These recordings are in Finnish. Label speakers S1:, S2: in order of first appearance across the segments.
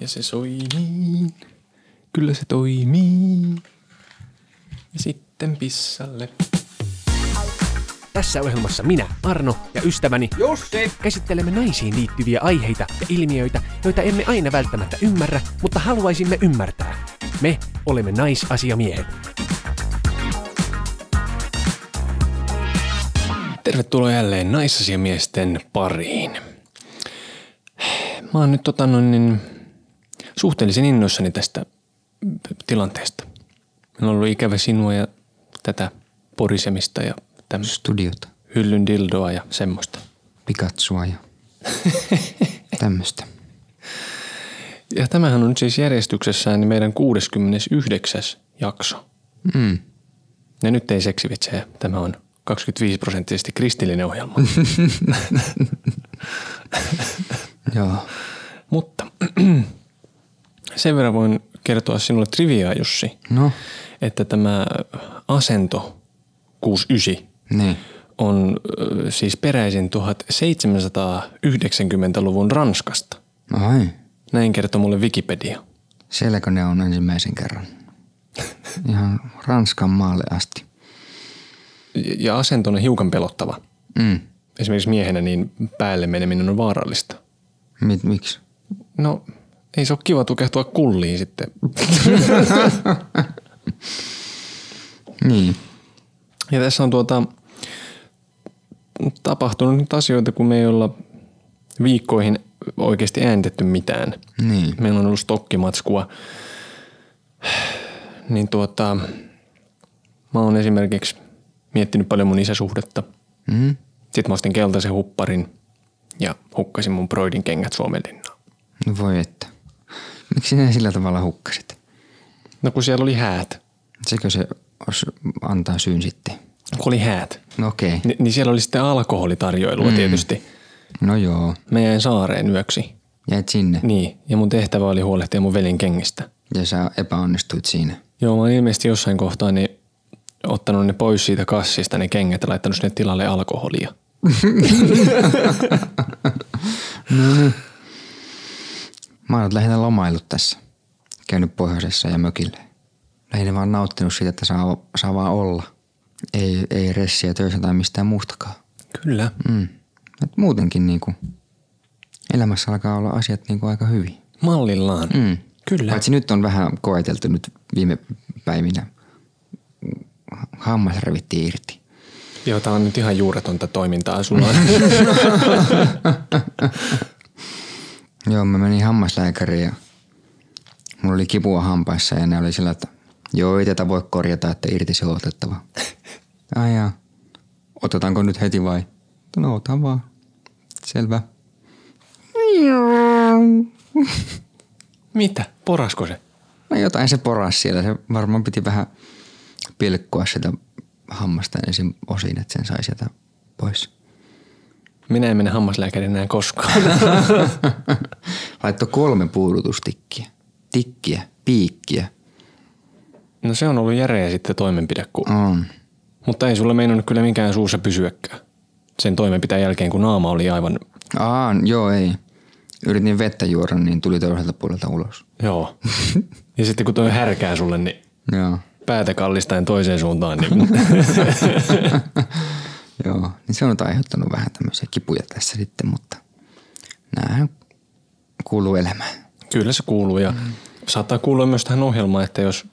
S1: Ja se soi niin. Kyllä se toimii. Ja sitten pissalle.
S2: Tässä ohjelmassa minä, Arno ja ystäväni
S3: Jussi!
S2: käsittelemme naisiin liittyviä aiheita ja ilmiöitä, joita emme aina välttämättä ymmärrä, mutta haluaisimme ymmärtää. Me olemme naisasiamiehet.
S1: Tervetuloa jälleen naisasiamiesten pariin. Mä oon nyt tota noin, niin, suhteellisen innoissani tästä tilanteesta. Meillä on ollut ikävä sinua ja tätä porisemista ja tämmöistä
S3: Studiota,
S1: hyllyn dildoa ja semmoista.
S3: Pikatsua ja tämmöistä.
S1: Ja tämähän on nyt siis järjestyksessään niin meidän 69. jakso.
S3: Mm.
S1: Ja nyt ei seksivitsejä. Tämä on 25 prosenttisesti kristillinen ohjelma.
S3: Joo.
S1: Mutta sen verran voin kertoa sinulle triviaa, Jussi,
S3: No,
S1: että tämä asento 69
S3: niin.
S1: on ö, siis peräisin 1790-luvun Ranskasta.
S3: Ai,
S1: Näin kertoo mulle Wikipedia.
S3: sielläkö ne on ensimmäisen kerran? Ihan Ranskan maalle asti.
S1: Ja- Ja asento on hiukan pelottava.
S3: Mm.
S1: Esimerkiksi miehenä niin päälle meneminen on vaarallista.
S3: Mit, miksi?
S1: No, ei se ole kiva tukehtua kulliin sitten.
S3: Niin.
S1: Ja tässä on tuota, tapahtunut nyt asioita, kun me ei olla viikkoihin oikeasti äänitetty mitään.
S3: Niin.
S1: Meillä on ollut stokkimatskua. Niin tuota, mä oon esimerkiksi miettinyt paljon mun isäsuhdetta.
S3: Mm.
S1: Sitten mä ostin keltaisen hupparin ja hukkasin mun broidin kengät Suomenlinnaan.
S3: No voi että. Miksi sinä sillä tavalla hukkasit?
S1: No kun siellä oli häät.
S3: Sekö se os, antaa syyn sitten?
S1: Kun oli häät.
S3: No okei. Okay.
S1: Ni, niin siellä oli sitten alkoholitarjoilua mm. tietysti.
S3: No joo.
S1: Mä jäin saareen yöksi.
S3: Jäit sinne
S1: Niin, ja mun tehtävä oli huolehtia mun velin kengistä.
S3: ja sä epäonnistuit siinä.
S1: Joo, mä oon ilmeisesti jossain kohtaa niin ottanut ne pois siitä kassista, ne kengät, ja laittanut sinne tilalle alkoholia.
S3: Mä oon lähinnä lomaillut tässä. Käynyt pohjoisessa ja mökillä. Lähinnä vaan nauttinut siitä, että saa, saa vaan olla. Ei, ei ressiä töissä tai mistään muustakaan.
S1: Kyllä.
S3: Mm. Et muutenkin niinku, elämässä alkaa olla asiat niinku aika hyvin.
S1: Mallillaan.
S3: Mm.
S1: Kyllä.
S3: Paitsi nyt on vähän koeteltu nyt viime päivinä. Hammas revittiin irti.
S1: Joo, tää on nyt ihan juuretonta toimintaa. Sulla
S3: Joo, mä menin hammaslääkäriin ja mulla oli kipua hampaissa ja ne oli sillä, että joo, ei tätä voi korjata, että irti se on otettava. Ai jaa. Otetaanko nyt heti vai? No otan vaan. Selvä.
S1: Mitä? Porasko se?
S3: No jotain se poras siellä. Se varmaan piti vähän pilkkoa sitä hammasta ensin osiin, että sen sai sieltä pois.
S1: Minä en mene hammaslääkärin enää koskaan.
S3: Laitto kolme puudutustikkiä. Tikkiä, piikkiä.
S1: No se on ollut järeä sitten toimenpide, kun...
S3: On.
S1: mutta ei sulle meinannut kyllä mikään suussa pysyäkään. Sen toimenpiteen jälkeen, kun naama oli aivan...
S3: Aa, joo ei. Yritin vettä juoda, niin tuli toiselta puolelta ulos.
S1: Joo. ja sitten kun toi härkää sulle, niin
S3: Joo.
S1: päätä kallistaen toiseen suuntaan, niin
S3: Joo, niin se on aiheuttanut vähän tämmöisiä kipuja tässä sitten, mutta näähän kuuluu elämään.
S1: kyllä se kuuluu. Ja saattaa kuulua myös tähän ohjelmaan, että jos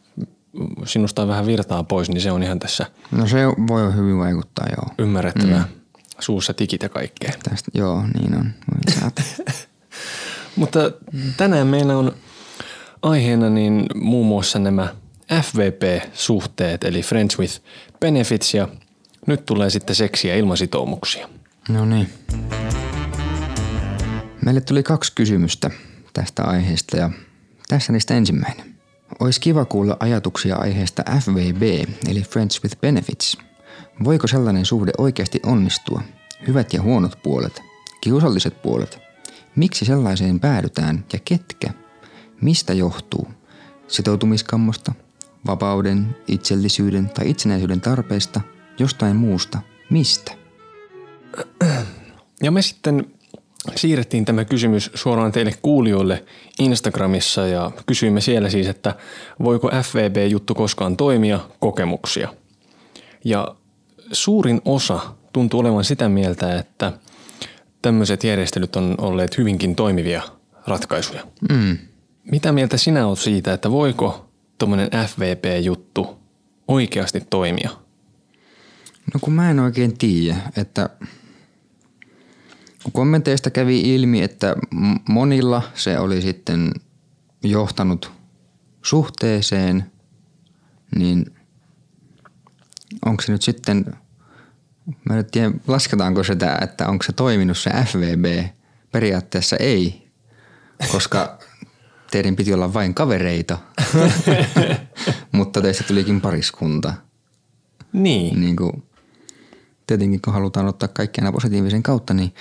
S1: sinusta on vähän virtaa pois, niin se on ihan tässä
S3: No se voi hyvin vaikuttaa, joo.
S1: ymmärrettävää. Mm. Suussa tikit ja kaikkea.
S3: Tästä, joo, niin on.
S1: Mutta tänään meillä on aiheena niin muun muassa nämä FVP-suhteet, eli Friends with Benefits, ja nyt tulee sitten seksiä ilman sitoumuksia.
S3: No niin. Meille tuli kaksi kysymystä tästä aiheesta ja tässä niistä ensimmäinen. Olisi kiva kuulla ajatuksia aiheesta FVB, eli Friends with Benefits. Voiko sellainen suhde oikeasti onnistua? Hyvät ja huonot puolet, kiusalliset puolet. Miksi sellaiseen päädytään ja ketkä? Mistä johtuu? Sitoutumiskammosta, vapauden, itsellisyyden tai itsenäisyyden tarpeesta, jostain muusta, mistä?
S1: Ja me sitten siirrettiin tämä kysymys suoraan teille kuulijoille Instagramissa ja kysyimme siellä siis, että voiko FVB-juttu koskaan toimia kokemuksia. Ja suurin osa tuntuu olevan sitä mieltä, että tämmöiset järjestelyt on olleet hyvinkin toimivia ratkaisuja.
S3: Mm.
S1: Mitä mieltä sinä olet siitä, että voiko tuommoinen FVP-juttu oikeasti toimia?
S3: No kun mä en oikein tiedä, että kun kommenteista kävi ilmi, että monilla se oli sitten johtanut suhteeseen, niin onko se nyt sitten, mä en tiedä lasketaanko sitä, että onko se toiminut se FVB, periaatteessa ei, koska teidän piti olla vain kavereita, mutta teistä tulikin pariskunta.
S1: Niin.
S3: Niin kuin, tietenkin kun halutaan ottaa kaikki aina positiivisen kautta, niin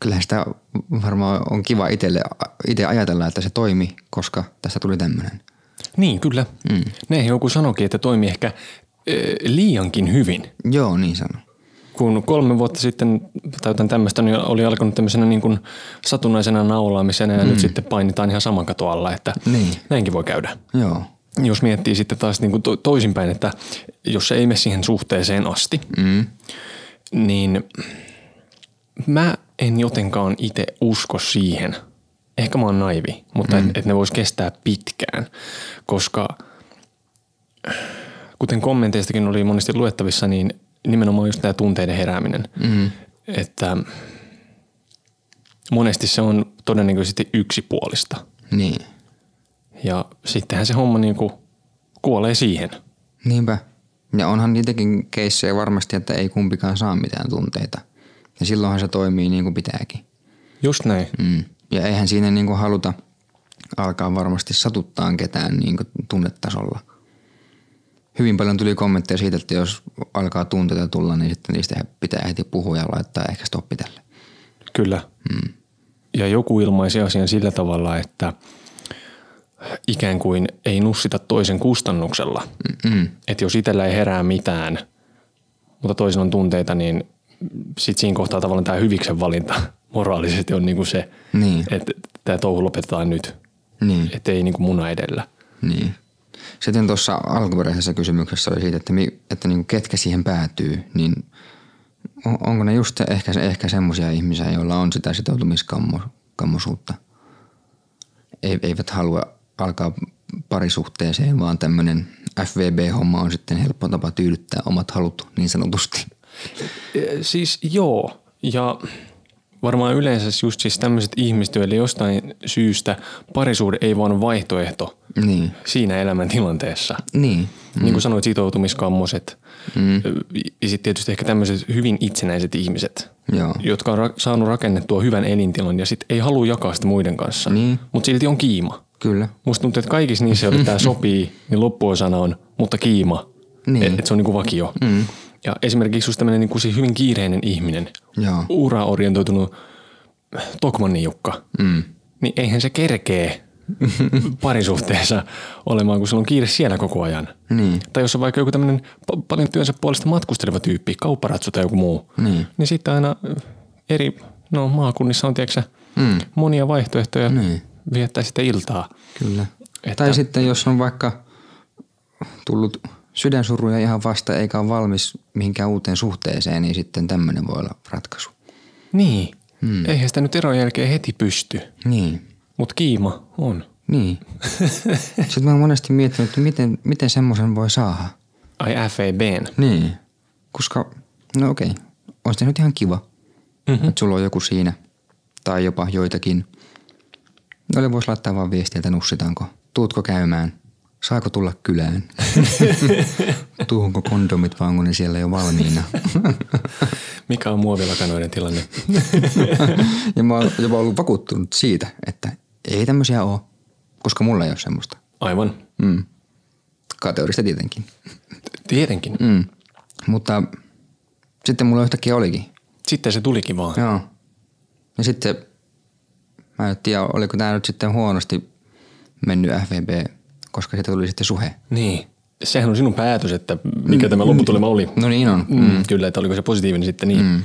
S3: kyllähän sitä varmaan on kiva itselle, itse ajatella, että se toimi, koska tässä tuli tämmöinen.
S1: Niin, kyllä. Mm. Näin joku sanoikin, että toimi ehkä ö, liiankin hyvin.
S3: Joo, niin sano.
S1: Kun kolme vuotta sitten jotain tämmöistä niin oli alkanut tämmöisenä niin kuin satunnaisena naulaamisena ja mm. nyt sitten painitaan ihan saman katon alla, että
S3: Niin.
S1: näinkin voi käydä.
S3: Joo.
S1: Jos miettii sitten taas niin kuin to- toisinpäin, että jos se ei mene siihen suhteeseen asti,
S3: Mm.
S1: niin mä en jotenkaan itse usko siihen. Ehkä mä oon naivi, mutta mm. että et ne vois kestää pitkään, koska kuten kommenteistakin oli monesti luettavissa, niin nimenomaan just tämä tunteiden herääminen.
S3: Mm.
S1: Että monesti se on todennäköisesti yksipuolista.
S3: Niin.
S1: Ja sittenhän se homma niin kuin kuolee siihen.
S3: Niinpä. Ja onhan niitäkin keissejä varmasti, että ei kumpikaan saa mitään tunteita. Ja silloinhan se toimii niin kuin pitääkin.
S1: Just näin.
S3: Mm. Ja eihän siinä niin kuin haluta alkaa varmasti satuttaa ketään niin kuin tunnetasolla. Hyvin paljon tuli kommentteja siitä, että jos alkaa tunteita tulla, niin sitten niistä pitää heti puhua ja laittaa ehkä stoppi tälle.
S1: Kyllä. Mm. Ja joku ilmaisi asian sillä tavalla, että ikään kuin ei nussita toisen kustannuksella.
S3: Mm.
S1: Että jos itsellä ei herää mitään, mutta toisen on tunteita, niin sitten siinä kohtaa tavallaan tämä hyviksen valinta moraalisesti on niinku se,
S3: Niin.
S1: että tämä touhu lopetetaan nyt.
S3: Niin.
S1: Että ei niinku muna edellä.
S3: Niin. Sitten tuossa alkuperäisessä kysymyksessä oli siitä, että, mi, että niin ketkä siihen päätyy, niin on- onko ne just ehkä, ehkä semmoisia ihmisiä, joilla on sitä sitoutumiskammosuutta? Ei, eivät halua alkaa parisuhteeseen, vaan tämmöinen FVB-homma on sitten helppo tapa tyydyttää omat halut niin sanotusti.
S1: E, Siis joo, ja varmaan yleensä just siis tämmöiset ihmiset, joille jostain syystä parisuhde ei vaan vaihtoehto
S3: Niin,
S1: siinä elämäntilanteessa.
S3: niin,
S1: Mm. Niin kuin sanoit, sitoutumiskammoset. Mm. Ja sitten tietysti ehkä tämmöiset hyvin itsenäiset ihmiset,
S3: Joo.
S1: jotka on ra- saanut rakennettua hyvän elintilan ja sitten ei halua jakaa sitä muiden kanssa.
S3: Niin.
S1: Mutta silti on kiima.
S3: Kyllä.
S1: Musta tuntuu, että kaikissa niissä, joille tämä sopii, niin loppuosana on, mutta kiima.
S3: Niin.
S1: Että et se on niinku vakio. Mm. Ja esimerkiksi just tämmöinen niinku se hyvin kiireinen ihminen,
S3: Joo.
S1: uraorientoitunut Tokmanni Jukka,
S3: Mm.
S1: niin eihän se kerkee parisuhteessa olemaan, kun sulla on kiire siellä koko ajan.
S3: Niin.
S1: Tai jos on vaikka joku tämmöinen pa- paljon työnsä puolesta matkusteleva tyyppi, kaupparatsu tai joku muu,
S3: Niin.
S1: niin sitten aina eri no, maakunnissa on tiedätkö,
S3: Mm.
S1: monia vaihtoehtoja
S3: Niin.
S1: Viettää sitä iltaa.
S3: Kyllä.
S1: Että-
S3: Tai sitten jos on vaikka tullut sydänsuruja ihan vasta eikä ole valmis mihinkään uuteen suhteeseen, niin sitten tämmöinen voi olla ratkaisu.
S1: Niin, hmm. eihän sitä nyt eron jälkeen heti pysty,
S3: Niin,
S1: mutta kiima on.
S3: niin. sitten mä oon monesti miettinyt, että miten, miten semmoisen voi saada.
S1: Ai FABn.
S3: Niin. Koska, no okei, on se nyt ihan kiva, mm-hmm. että sulla on joku siinä. Tai jopa joitakin. Noille voisi laittaa vaan viestiä, että nussitaanko. Tuutko käymään? Saako tulla kylään? Tuuhunko kondomit vai onko ne siellä jo valmiina?
S1: Mikä on muovilakanoiden tilanne?
S3: ja mä oon jopa ollut vakuuttunut siitä, että ei tämmöisiä ole, koska mulla ei ole semmoista.
S1: Aivan.
S3: Mm. Kateudista tietenkin.
S1: Tietenkin.
S3: Mm. Mutta sitten mulla yhtäkkiä olikin.
S1: Sitten se tulikin vaan.
S3: Joo. Ja sitten, mä en tiedä, oliko tämä nyt sitten huonosti mennyt FVB, koska siitä tuli sitten suhe.
S1: Niin. Sehän on sinun päätös, että mikä tämä lopputulema oli.
S3: No niin on.
S1: Mm. Kyllä, että oliko se positiivinen sitten niin. Mm.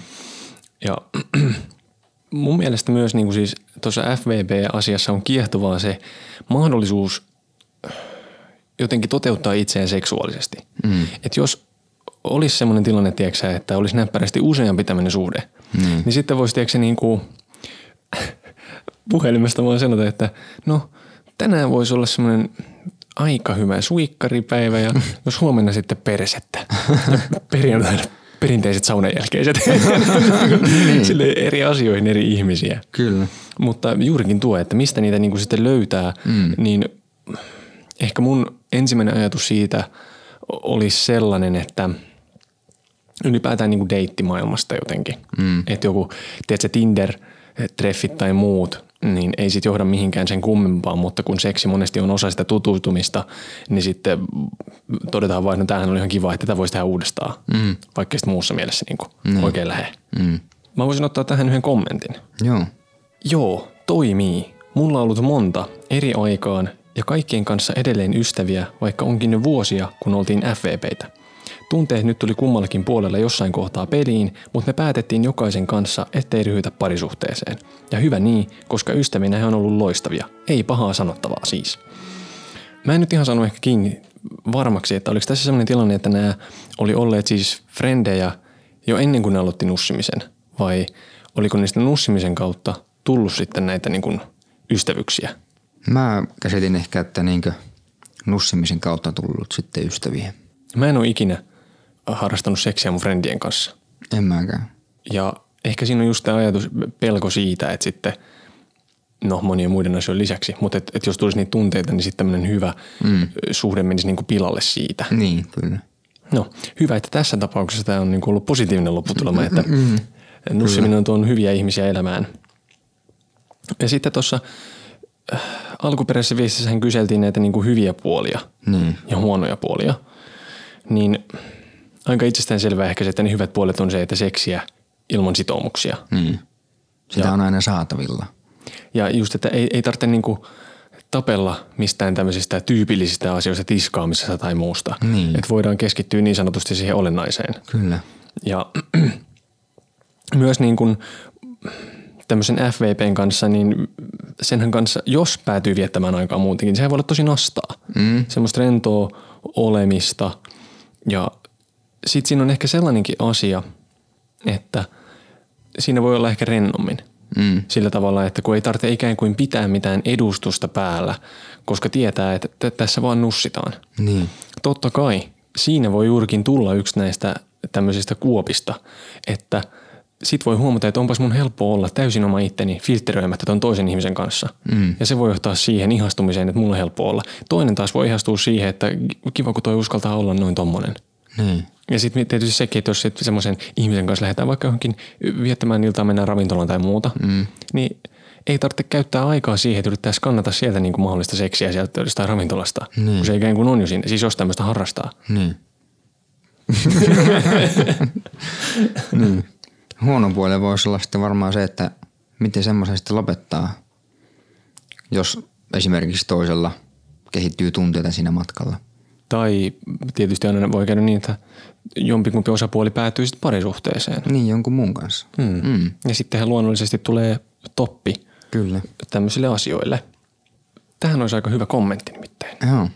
S1: Ja mun mielestä myös niin kuin siis tuossa FVB-asiassa on kiehtovaa se mahdollisuus jotenkin toteuttaa itseään seksuaalisesti. Mm. Että jos olisi semmoinen tilanne, tiedätkö, että olisi näppärästi useampi tämmöinen suhde, mm. niin sitten voisi tiedätkö, niin kuin puhelimesta vaan sanota, että no tänään voisi olla semmoinen aika hyvä suikkaripäivä ja jos huomenna sitten persettä. Ja perjantaina perinteiset saunan jälkeiset. niin. Sille eri asioihin eri ihmisiä.
S3: Kyllä.
S1: Mutta juurikin tuo, että mistä niitä niin kuin sitten löytää, mm. niin ehkä mun ensimmäinen ajatus siitä olisi sellainen, että ylipäätään niin kuin deittimaailmasta jotenkin. Mm. Että joku, tiedätkö, Tinder-treffit tai muut, niin ei sit johda mihinkään sen kummempaan, mutta kun seksi monesti on osa sitä tutustumista, niin sitten todetaan vain, että no tämähän oli ihan kiva, että tätä voisi tehdä uudestaan, mm. vaikka sitten muussa mielessä niin kuin mm. oikein lähe. Mm. Mä voisin ottaa tähän yhden kommentin.
S3: Joo.
S1: Joo, toimii. Mulla on ollut monta eri aikaan ja kaikkien kanssa edelleen ystäviä, vaikka onkin jo vuosia, kun oltiin FVPitä. Tunteet nyt tuli kummallakin puolella jossain kohtaa peliin, mutta me päätettiin jokaisen kanssa, ettei ryhdytä parisuhteeseen. Ja hyvä niin, koska ystävinä he on ollut loistavia. Ei pahaa sanottavaa siis. Mä en nyt ihan sano ehkä kiinni varmaksi, että oliko tässä sellainen tilanne, että nämä oli olleet siis frendejä jo ennen kuin ne aloitti nussimisen, vai oliko niistä nussimisen kautta tullut sitten näitä niin kuin ystävyksiä?
S3: Mä käsitin ehkä, että niinkö nussimisen kautta tullut sitten ystäviä.
S1: Mä en ole ikinä harrastanut seksiä mun friendien kanssa.
S3: En mäkään.
S1: Ja ehkä siinä on just tämä ajatus, pelko siitä, että sitten, no monien muiden asioiden lisäksi, mutta et, et jos tulisi niitä tunteita, niin sitten tämmöinen hyvä mm. suhde menisi niinku pilalle siitä.
S3: Niin, kyllä.
S1: No, hyvä, että tässä tapauksessa tämä on niinku ollut positiivinen lopputulema, että mm. nussiminen on tuonut hyviä ihmisiä elämään. Ja sitten tuossa äh, alkuperäisessä viestissä kyseltiin näitä niinku hyviä puolia niin. ja huonoja puolia. Niin aika itsestään selvää ehkä se, että ne hyvät puolet on se, että seksiä ilman sitoumuksia.
S3: Niin. Sitä ja, on aina saatavilla.
S1: Ja just, että ei, ei tarvitse niinku tapella mistään tämmöisistä tyypillisistä asioista tiskaamisesta tai muusta. Niin. Että voidaan keskittyä niin sanotusti siihen olennaiseen.
S3: Kyllä.
S1: Ja myös niin kuin tämmöisen FVPn kanssa, niin senhän kanssa, jos päätyy viettämään aikaa muutenkin, niin sehän voi olla tosi nastaa. Mm. Semmoista rentoa olemista ja sitten siinä on ehkä sellainenkin asia, että siinä voi olla ehkä rennommin. Mm. Sillä tavalla, että kun ei tarvitse ikään kuin pitää mitään edustusta päällä, koska tietää, että t- tässä vaan nussitaan.
S3: Niin.
S1: Totta kai siinä voi juurikin tulla yksi näistä tämmöisistä kuopista, että sit voi huomata, että onpas mun helppo olla täysin oma itteni filtteröimättä ton toisen ihmisen kanssa. Mm. Ja se voi johtaa siihen ihastumiseen, että mulla on helppo olla. Toinen taas voi ihastua siihen, että kiva kun toi uskaltaa olla noin tommonen.
S3: Niin.
S1: Ja sitten tietysti sekin, että jos semmoisen ihmisen kanssa lähdetään vaikka johonkin viettämään iltaa, mennään ravintolaan tai muuta, mm. niin ei tarvitse käyttää aikaa siihen, että yrittää skannata sieltä niin kuin mahdollista seksiä sieltä jostain ravintolasta, niin. kun se ikään kuin on jo siinä, siis jos tämmöistä harrastaa.
S3: Niin. niin. Huono puoli voisi olla sitten varmaan se, että miten semmoisen sitten lopettaa, jos esimerkiksi toisella kehittyy tunteita siinä matkalla.
S1: Tai tietysti aina voi käydä niin, että jompikumpi osapuoli päätyy sitten parisuhteeseen.
S3: Niin, jonkun muun kanssa.
S1: Mm. Mm. Ja sittenhän luonnollisesti tulee toppi
S3: Kyllä.
S1: tämmöisille asioille. Tähän olisi aika hyvä kommentti nimittäin.
S3: Joo.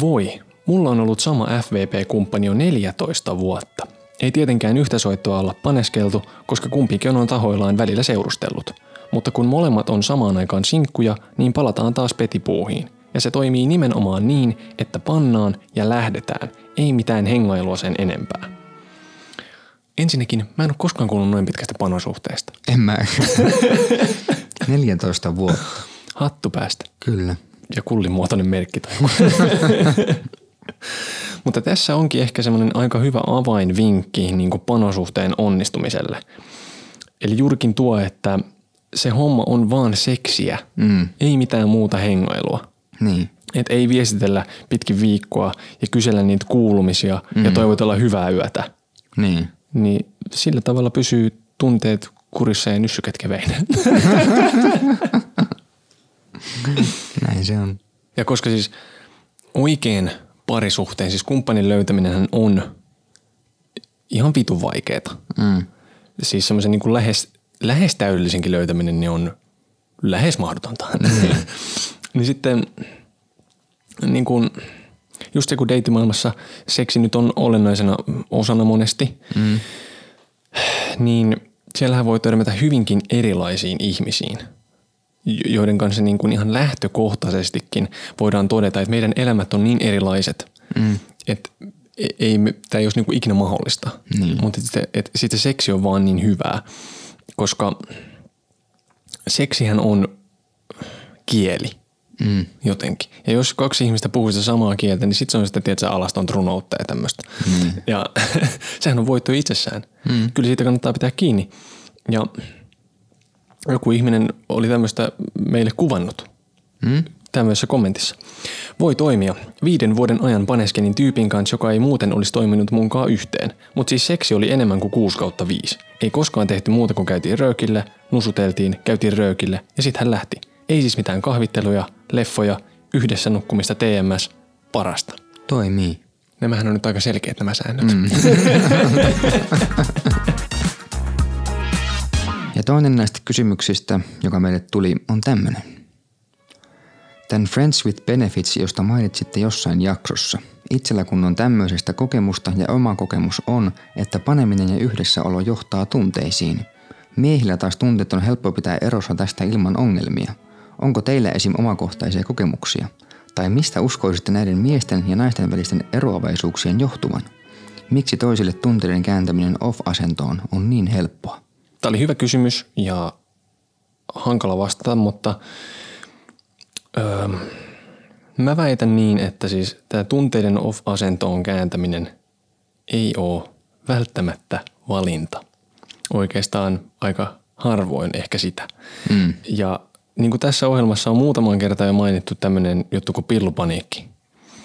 S1: Voi, mulla on ollut sama FVP-kumppani jo 14 vuotta. Ei tietenkään yhtä soittoa olla paneskeltu, koska kumpikin on tahoillaan välillä seurustellut. Mutta kun molemmat on samaan aikaan sinkkuja, niin palataan taas petipuuhiin. Ja se toimii nimenomaan niin, että pannaan ja lähdetään, ei mitään hengailua sen enempää. Ensinnäkin, mä en ole koskaan kuullut noin pitkästä panosuhteesta.
S3: En mä. 14 vuotta.
S1: Hattu päästä.
S3: Kyllä.
S1: Ja kullimuotoinen merkki tai Mutta tässä onkin ehkä semmoinen aika hyvä avainvinkki niin kuin panosuhteen onnistumiselle. Eli juurikin tuo, että se homma on vaan seksiä, mm. ei mitään muuta hengailua.
S3: Niin.
S1: Et ei viestitellä pitkin viikkoa ja kysellä niitä kuulumisia mm. ja toivotella hyvää yötä.
S3: Niin.
S1: Niin sillä tavalla pysyy tunteet kurissa ja nyssykät kevein.
S3: Näin se on.
S1: Ja koska siis oikein parisuhteen, siis kumppanin löytäminen on ihan vitun vaikeeta. Mm. siis semmoisen niin lähes, lähes täydellisenkin löytäminen niin on lähes mahdotonta. Mm. niin sitten niin kuin, just se kun deittimaailmassa seksi nyt on olennaisena osana monesti, mm. niin siellähän voi törmätä hyvinkin erilaisiin ihmisiin, joiden kanssa niin kuin ihan lähtökohtaisestikin voidaan todeta, että meidän elämät on niin erilaiset, mm. että e-, ei, tämä ei olisi niin kuin ikinä mahdollista. Niin. Mutta sitten, että sitten seksi on vaan niin hyvää, koska seksihän on kieli mm. jotenkin. Ja jos kaksi ihmistä puhuu sitä samaa kieltä, niin sitten se on sitä, tiedätkö, alaston runoutta ja tämmöistä. Mm. Ja sehän on voitto itsessään. Mm. Kyllä siitä kannattaa pitää kiinni. Ja joku ihminen oli tämmöistä meille kuvannut mm. tämmöisessä kommentissa. Voi toimia. Viiden vuoden ajan paneskenin tyypin kanssa, joka ei muuten olisi toiminut munkaan yhteen. Mutta siis seksi oli enemmän kuin 6 kautta 5. Ei koskaan tehty muuta kuin käytiin röökille, nusuteltiin, käytiin röökille ja sitten hän lähti. Ei siis mitään kahvitteluja, leffoja, yhdessä nukkumista TMS, parasta.
S3: Toimii.
S1: Nämähän on nyt aika selkeät nämä säännöt. Mm.
S3: ja toinen näistä kysymyksistä, joka meille tuli, on tämmöinen. Tän Friends with Benefits, josta mainitsitte jossain jaksossa. Itsellä kun on tämmöisestä kokemusta ja oma kokemus on, että paneminen ja yhdessäolo johtaa tunteisiin. Miehillä taas tunteet on helppo pitää erossa tästä ilman ongelmia – Onko teillä esim. omakohtaisia kokemuksia? Tai mistä uskoisitte näiden miesten ja naisten välisten eroavaisuuksien johtuvan? Miksi toisille tunteiden kääntäminen off-asentoon on niin helppoa?
S1: Tämä oli hyvä kysymys ja hankala vastata, mutta öö, mä väitän niin, että siis tämä tunteiden off-asentoon kääntäminen ei ole välttämättä valinta. Oikeastaan aika harvoin ehkä sitä. Mm. Ja niin kuin tässä ohjelmassa on muutaman kertaan jo mainittu tämmöinen juttu kuin pillupaniikki.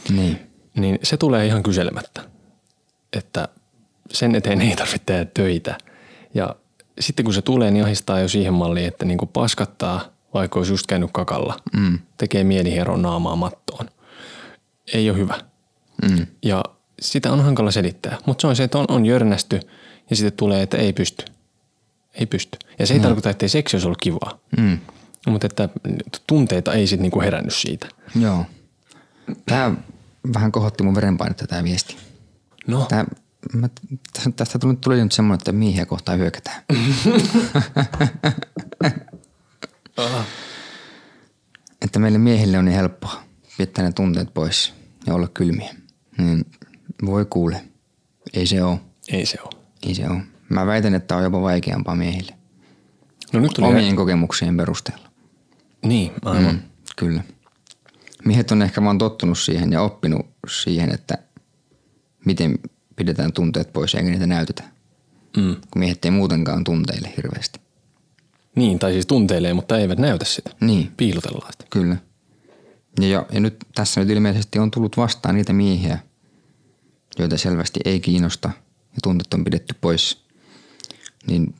S3: Niin.
S1: Niin se tulee ihan kyselemättä, että sen eteen ei tarvitse tehdä töitä. Ja sitten kun se tulee, niin ahistaa jo siihen malliin, että niin kuin paskattaa, vaikka olisi just käynyt kakalla. Mm. Tekee mielihieron naamaa mattoon. Ei ole hyvä. Mm. Ja sitä on hankala selittää. Mutta se on se, että on, on jörnästy ja sitten tulee, että ei pysty. Ei pysty. Ja se ei mm. tarkoita, että ei seksi olisi ollut kivaa. Mm. Mutta että tunteita ei sitten niinku herännyt siitä.
S3: Joo. Tämä vähän kohotti mun verenpainetta tämä viesti.
S1: No.
S3: Tää, mä, tästä tuli, tuli nyt semmoinen, että miehiä kohtaan hyökätään. että meille miehille on niin helppoa viettää ne tunteet pois ja olla kylmiä. Niin voi kuule. Ei se ole.
S1: Ei se ole.
S3: Ei se ole. Mä väitän, että on jopa vaikeampaa miehille.
S1: No nyt tuli
S3: Omien kokemuksien perusteella.
S1: Niin, aivan. Mm,
S3: kyllä. Miehet on ehkä vaan tottunut siihen ja oppinut siihen, että miten pidetään tunteet pois eikä niitä näytetä. Mm. Kun miehet ei muutenkaan tunteille hirveästi.
S1: Niin, tai siis tunteilee, mutta eivät näytä sitä.
S3: Niin.
S1: Piilotellaan sitä.
S3: Kyllä. Ja, ja, ja nyt tässä nyt ilmeisesti on tullut vastaan niitä miehiä, joita selvästi ei kiinnosta ja tunteet on pidetty pois, niin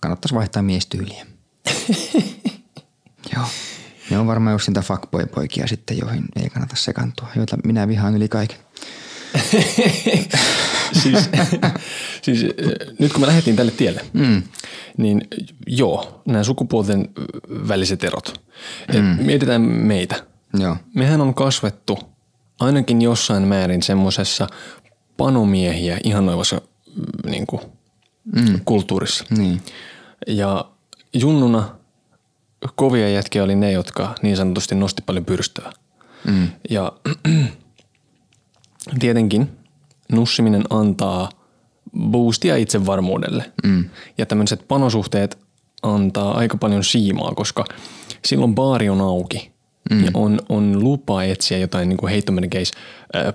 S3: kannattaisi vaihtaa miestyyliä. Joo. Ne on varmaan just niitä fuckboy-poikia sitten, joihin ei kannata sekantua, joita minä vihaan yli kaiken.
S1: siis, siis nyt kun me lähdettiin tälle tielle, mm. niin joo, nämä sukupuolten väliset erot. Mm. Mietitään meitä.
S3: Joo.
S1: Mehän on kasvettu ainakin jossain määrin semmoisessa panomiehiä ihanoivassa niin kuin, mm. kulttuurissa.
S3: Niin.
S1: Ja junnuna kovia jätkiä oli ne, jotka niin sanotusti nosti paljon pyrstöä. Mm. Ja tietenkin nussiminen antaa boostia itsevarmuudelle. Mm. Ja tämmöiset panosuhteet antaa aika paljon siimaa, koska silloin baari on auki mm. ja on, on lupa etsiä jotain niin kuin heittomerkeis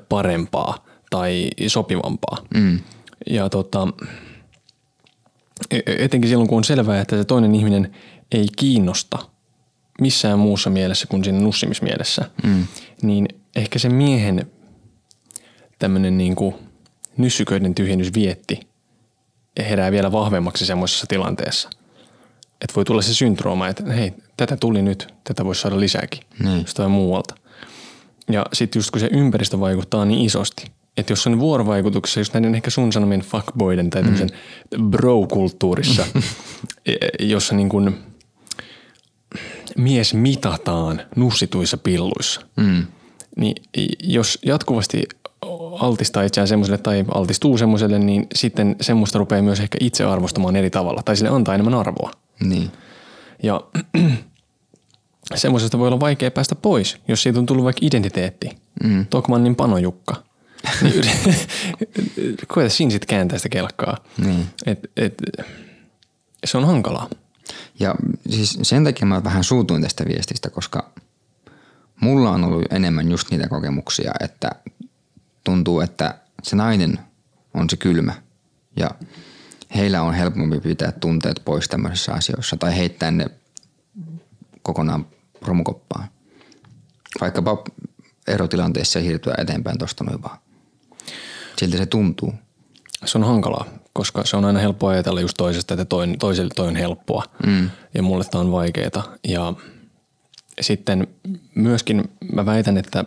S1: parempaa tai sopivampaa. Mm. Ja tota, e-, etenkin silloin, kun on selvää, että se toinen ihminen – ei kiinnosta missään muussa mielessä kuin siinä nussimismielessä, mm. niin ehkä se miehen tämmöinen niin kuin nyssyköiden tyhjennys vietti herää vielä vahvemmaksi semmoisessa tilanteessa. Että voi tulla se syndrooma, että hei, tätä tuli nyt, tätä voisi saada lisääkin, mm. jostain muualta. Ja sitten just kun se ympäristö vaikuttaa niin isosti, että jos on vuorovaikutuksessa just näiden ehkä sun sanomien fuckboiden tai tämmöisen bro-kulttuurissa, e- jossa niin kuin mies mitataan nussituissa pilluissa,
S3: Mm.
S1: niin jos jatkuvasti altistaa itseään semmoiselle tai altistuu semmoiselle, niin sitten semmoista rupeaa myös ehkä itse arvostamaan eri tavalla tai sille antaa enemmän arvoa.
S3: Niin.
S1: Ja semmoisesta voi olla vaikea päästä pois, jos siitä on tullut vaikka identiteetti. Mm. Tokmannin panojukka. Niin Koeta siinä sitten kääntää sitä kelkkaa.
S3: Niin.
S1: Et, et, se on hankalaa.
S3: Ja siis sen takia mä vähän suutuin tästä viestistä, koska mulla on ollut enemmän just niitä kokemuksia, että tuntuu, että se nainen on se kylmä ja heillä on helpompi pitää tunteet pois tämmöisissä asioissa tai heittää ne kokonaan romukoppaan. Vaikkapa erotilanteessa siirtyä eteenpäin tosta noin vaan. Siltä se tuntuu.
S1: Se on hankalaa, koska se on aina helppoa ajatella just toisesta, että toinen, toiselle toi on helppoa mm. ja mulle tämä on vaikeaa. Ja sitten myöskin mä väitän, että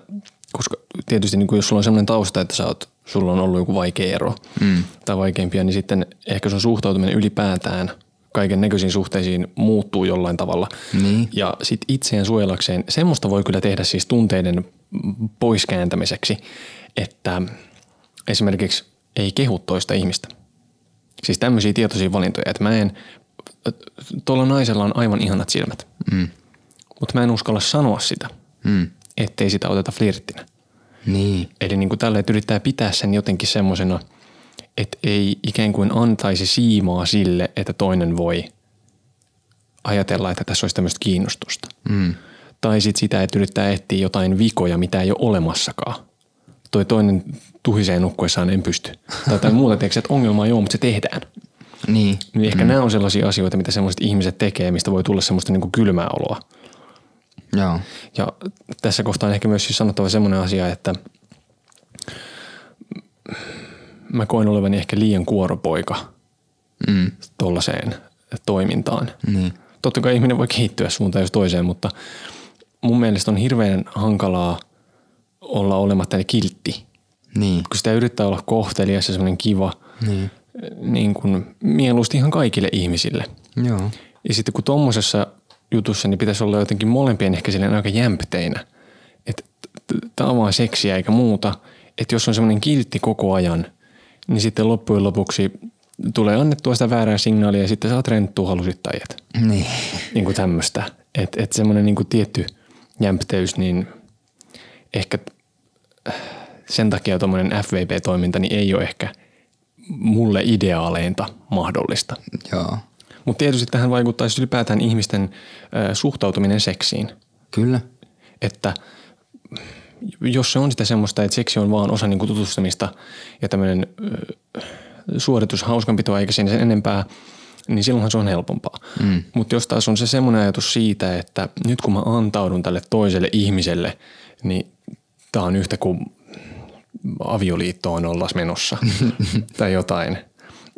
S1: koska tietysti niin kuin jos sulla on sellainen tausta, että sä oot, sulla on ollut joku vaikea ero mm. tai vaikeimpia, niin sitten ehkä sun suhtautuminen ylipäätään kaiken näköisiin suhteisiin muuttuu jollain tavalla.
S3: Niin.
S1: Ja sit itseään suojelakseen, semmoista voi kyllä tehdä siis tunteiden poiskääntämiseksi, että esimerkiksi ei kehu toista ihmistä. Siis tämmöisiä tietoisia valintoja, että mä en, tuolla naisella on aivan ihanat silmät,
S3: Mm.
S1: mutta mä en uskalla sanoa sitä,
S3: Mm.
S1: ettei sitä oteta flirttinä.
S3: Niin.
S1: Eli niin kuin tällä, että yrittää pitää sen jotenkin semmoisena, että ei ikään kuin antaisi siimaa sille, että toinen voi ajatella, että tässä olisi tämmöistä kiinnostusta.
S3: Mm.
S1: Tai sitten sitä, että yrittää etsiä jotain vikoja, mitä ei ole olemassakaan. Toi toinen tuhisee nukkuessaan en pysty. Tai jotain muuta, tiedätkö, että ongelmaa ei ole, mutta se tehdään.
S3: Niin.
S1: Niin ehkä mm. nämä on sellaisia asioita, mitä semmoiset ihmiset tekee, mistä voi tulla semmoista niin kuin kylmää oloa.
S3: Joo.
S1: Ja tässä kohtaa on ehkä myös siis sanottava semmoinen asia, että mä koen olevani ehkä liian kuoropoika
S3: Mm.
S1: tollaiseen toimintaan.
S3: Niin.
S1: Totta kai ihminen voi kehittyä suuntaan jos toiseen, mutta mun mielestä on hirveän hankalaa olla olematta kiltti.
S3: Niin.
S1: Kun sitä yrittää olla kohtelias ja semmoinen kiva,
S3: Niin.
S1: niin kuin mieluusti ihan kaikille ihmisille.
S3: Joo.
S1: Ja sitten kun tuommoisessa jutussa, niin pitäisi olla jotenkin molempien ehkä silleen aika jämpteinä. Että tämä on vaan seksiä eikä muuta. Että jos on semmoinen kiltti koko ajan, niin sitten loppujen lopuksi tulee annettua sitä väärää signaalia ja sitten saat renttua halusit tai et.
S3: Niin.
S1: Niin kuin tämmöistä. Että et semmoinen niin kuin tietty jämpteys, niin ehkä sen takia tuommoinen FVP-toiminta niin ei ole ehkä mulle ideaaleinta mahdollista.
S3: Joo.
S1: Mutta tietysti tähän vaikuttaisi ylipäätään ihmisten ö, suhtautuminen seksiin.
S3: Kyllä.
S1: Että jos se on sitä semmoista, että seksi on vaan osa niinku tutustumista ja tämmöinen suoritus hauskanpitoa eikä sen enempää, niin silloinhan se on helpompaa. Mm. Mutta jos taas on se semmoinen ajatus siitä, että nyt kun mä antaudun tälle toiselle ihmiselle, niin tää on yhtä kuin avioliittoon ollas menossa tai jotain.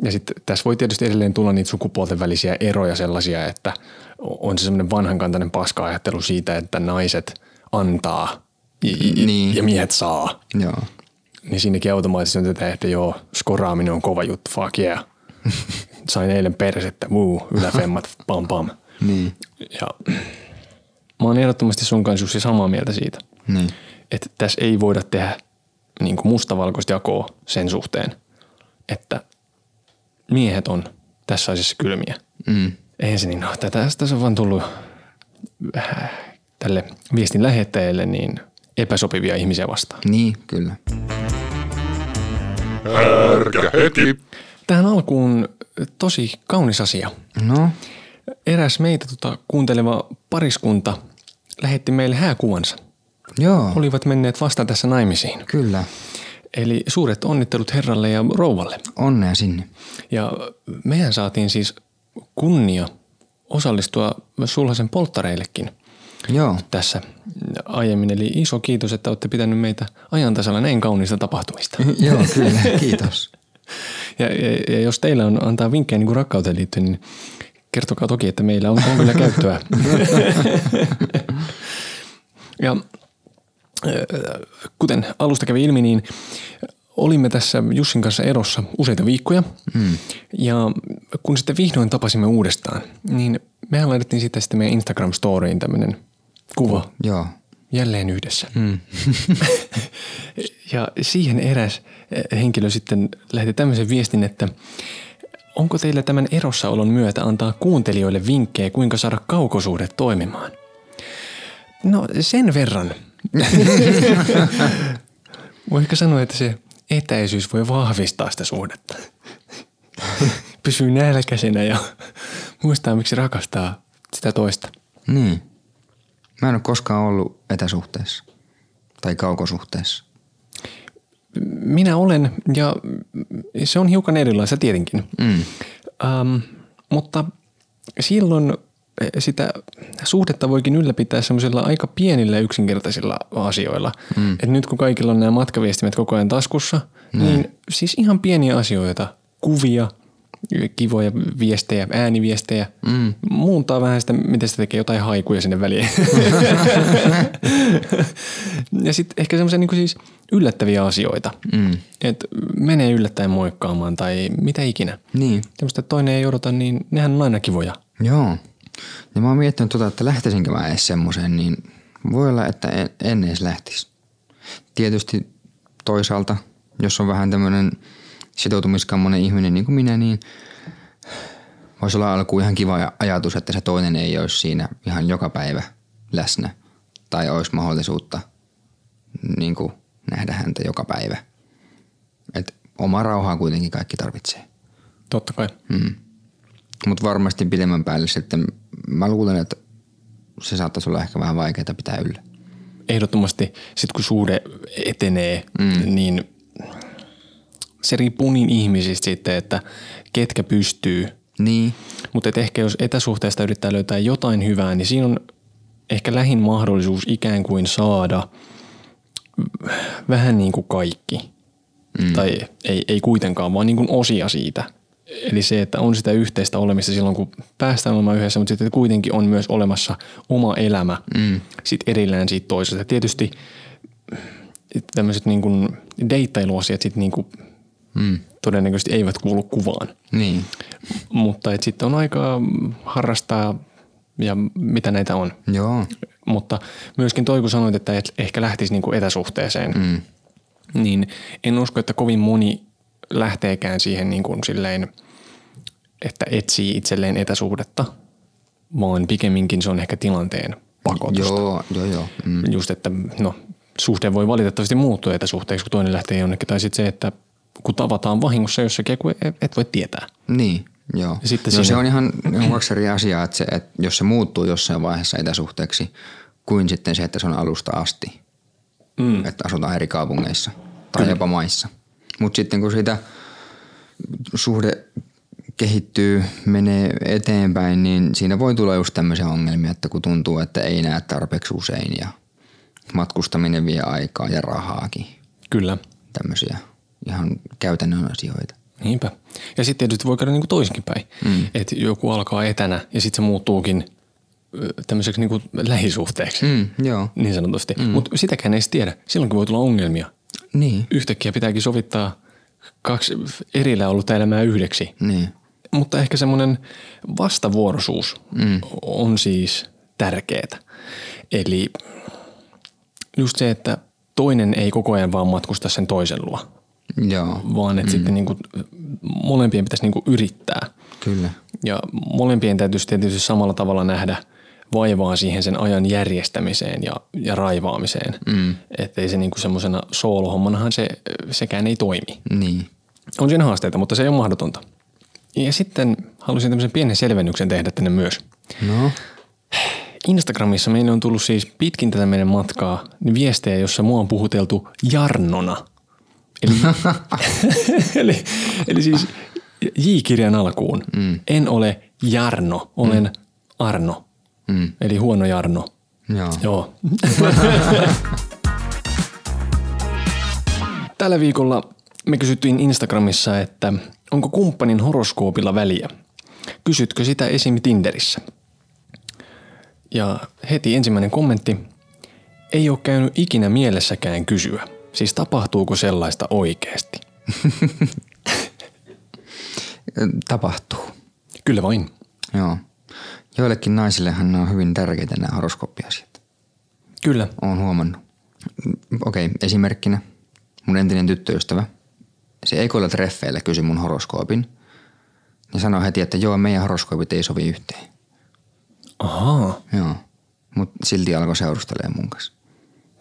S1: Ja sitten tässä voi tietysti edelleen tulla niitä sukupuolten välisiä eroja sellaisia, että on se semmoinen vanhankantainen paska-ajattelu siitä, että naiset antaa ja,
S3: Niin.
S1: ja miehet saa.
S3: Joo.
S1: Niin siinäkin automaattisesti on tätä, että joo, skoraaminen on kova juttu, fuck yeah. Sain eilen persettä, wuu, yläfemmat, pam pam.
S3: Niin.
S1: Ja mä oon ehdottomasti sun kanssa Jussi samaa mieltä siitä,
S3: Niin.
S1: että tässä ei voida tehdä niin kuin mustavalkoista jakoa sen suhteen, että miehet on tässä asiassa kylmiä.
S3: Mm.
S1: Eihän se niin ole. Tätä tässä on vaan tullut äh, tälle viestin lähettäjälle niin epäsopivia ihmisiä vastaan.
S3: Niin, kyllä.
S4: Härkä hetki.
S1: Tähän alkuun tosi kaunis asia.
S3: No,
S1: Eräs meitä tota, kuunteleva pariskunta lähetti meille hääkuvansa.
S3: Joo,
S1: Olivat menneet vasta tässä naimisiin.
S3: kyllä.
S1: Eli suuret onnittelut herralle ja rouvalle.
S3: Onnea sinne.
S1: Ja mehän saatiin siis kunnia osallistua sulhasen polttareillekin
S3: Joo,
S1: tässä aiemmin. Eli iso kiitos, että olette pitänyt meitä ajan tasalla näin kauniista tapahtumista.
S3: joo, kyllä. Kiitos.
S1: Ja, ja, ja jos teillä on antaa vinkkejä niin kuin rakkauteen liittyen, niin kertokaa toki, että meillä on, on kyllä käyttöä. ja kuten alusta kävi ilmi, niin olimme tässä Jussin kanssa erossa useita viikkoja. Mm. Ja kun sitten vihdoin tapasimme uudestaan, niin mehän laitettiin sitten, sitten meidän Instagram-storyin tämmöinen kuva.
S3: Joo.
S1: Jälleen yhdessä. Mm. ja siihen eräs henkilö sitten lähetti tämmöisen viestin, että onko teillä tämän erossaolon myötä antaa kuuntelijoille vinkkejä, kuinka saada kaukosuhde toimimaan? No sen verran. Voi ehkä sanoa, että se etäisyys voi vahvistaa sitä suhdetta. Pysyy nälkäisenä ja muistaa, miksi rakastaa sitä toista.
S3: Niin. Mä en ole koskaan ollut etäsuhteessa tai kaukosuhteessa.
S1: Minä olen ja se on hiukan erilaista tietenkin. Mm. Ähm, mutta silloin sitä suhdetta voikin ylläpitää semmoisilla aika pienillä yksinkertaisilla asioilla. Mm. Et nyt kun kaikilla on nämä matkaviestimet koko ajan taskussa, mm. niin siis ihan pieniä asioita, kuvia, kivoja viestejä, ääniviestejä, mm. muuntaa vähän sitä, miten se tekee jotain haikuja sinne väliin. ja sitten ehkä semmoisia niin siis yllättäviä asioita, mm. että menee yllättäen moikkaamaan tai mitä ikinä.
S3: Niin.
S1: Tämmöistä, toinen ei odota, niin nehän on aina kivoja.
S3: Joo. Ja mä oon miettinyt tota, että lähtisinkö mä edes semmoiseen, niin voi olla, että en, en edes lähtisi. Tietysti toisaalta, jos on vähän tämmöinen sitoutumiskammonen ihminen niin kuin minä, niin voisi olla alkuun ihan kiva ajatus, että se toinen ei olisi siinä ihan joka päivä läsnä. Tai olisi mahdollisuutta niin kuin nähdä häntä joka päivä. Et oma rauhaa kuitenkin kaikki tarvitsee.
S1: Totta kai.
S3: Mm. Mutta varmasti pidemmän päälle sitten mä luulen, että se saattaisi olla ehkä vähän vaikeaa pitää yllä.
S1: Ehdottomasti sitten kun suhde etenee, mm. niin se riippuu niin ihmisistä sitten, että ketkä pystyy.
S3: Niin.
S1: Mutta ehkä jos etäsuhteesta yrittää löytää jotain hyvää, niin siinä on ehkä lähin mahdollisuus ikään kuin saada vähän niin kuin kaikki. Mm. Tai ei, ei kuitenkaan, vaan niin kuin osia siitä – Eli se, että on sitä yhteistä olemista silloin, kun päästään olemaan yhdessä, mutta sitten kuitenkin on myös olemassa oma elämä mm. sit erillään siitä toisesta. Tietysti tämmöiset niin kuin deittailuasiat sitten niin kuin mm. todennäköisesti eivät kuulu kuvaan.
S3: Niin.
S1: Mutta et sitten on aikaa harrastaa ja mitä näitä on.
S3: Joo.
S1: Mutta myöskin toi, kun sanoit, että et ehkä lähtisi niin kuin etäsuhteeseen, mm. niin en usko, että kovin moni lähteekään siihen niin kuin silleen, että etsii itselleen etäsuhdetta, vaan pikemminkin se on ehkä tilanteen pakotusta.
S3: Joo, joo, joo.
S1: Mm. Just, että no, suhde voi valitettavasti muuttua etäsuhteeksi, kun toinen lähtee jonnekin. Tai sitten se, että kun tavataan vahingossa jossakin, kun et voi tietää.
S3: Niin, joo. Ja sitten no, se on ihan, ihan kaksi eri asiaa, että, se, että jos se muuttuu jossain vaiheessa etäsuhteeksi, kuin sitten se, että se on alusta asti. Mm. Että asutaan eri kaupungeissa tai Kyllä. jopa maissa. Mutta sitten kun sitä suhde kehittyy, menee eteenpäin, niin siinä voi tulla just tämmöisiä ongelmia, että kun tuntuu, että ei näe tarpeeksi usein ja matkustaminen vie aikaa ja rahaakin.
S1: Kyllä.
S3: Tämmöisiä ihan käytännön asioita.
S1: Niinpä. Ja sitten tietysti voi käydä niin kuin toisinkin päin. Mm. Että joku alkaa etänä ja sitten se muuttuukin tämmöiseksi niin kuin lähisuhteeksi.
S3: Mm, joo.
S1: Niin sanotusti. Mm. Mutta sitäkään ei tiedä. Silloinkin voi tulla ongelmia.
S3: Niin.
S1: Yhtäkkiä pitääkin sovittaa kaksi erillä ollut elämää yhdeksi.
S3: Niin.
S1: Mutta ehkä semmoinen vastavuoroisuus mm. on siis tärkeää. Eli just se, että toinen ei koko ajan vaan matkusta sen toisen luo.
S3: Joo.
S1: Vaan että mm. sitten niinku, molempien pitäisi niinku yrittää.
S3: Kyllä.
S1: Ja molempien täytyisi tietysti samalla tavalla nähdä – vaivaa siihen sen ajan järjestämiseen ja, ja raivaamiseen. Mm. Että ei se niinku semmoisena soolohommanahan se, sekään ei toimi.
S3: Niin.
S1: On siinä haasteita, mutta se ei ole mahdotonta. Ja sitten halusin tämmöisen pienen selvennyksen tehdä tänne myös.
S3: No?
S1: Instagramissa meille on tullut siis pitkin tätä meidän matkaa niin viestejä, jossa mua on puhuteltu Jarnona. Eli, eli, eli siis J-kirjan alkuun. Mm. En ole Jarno, olen mm. Arno. Mm. Eli huono Jarno.
S3: Joo.
S1: Joo. Tällä viikolla me kysyttiin Instagramissa, että onko kumppanin horoskoopilla väliä? Kysytkö sitä esim. Tinderissä? Ja heti ensimmäinen kommentti. Ei ole käynyt ikinä mielessäkään kysyä. Siis tapahtuuko sellaista oikeasti?
S3: Tapahtuu.
S1: Kyllä vain.
S3: Joo. Joillekin naisillehan on hyvin tärkeitä nämä horoskooppiasiat.
S1: Kyllä.
S3: Olen huomannut. Mm, Okei, okay, esimerkkinä. Mun entinen tyttöystävä. Se ekoilla treffeillä kysyi mun horoskoopin. Ja sanoi heti, että joo, meidän horoskoopit ei sovi yhteen.
S1: Ahaa,
S3: Joo. Mutta silti alkoi seurustelemaan mun kanssa.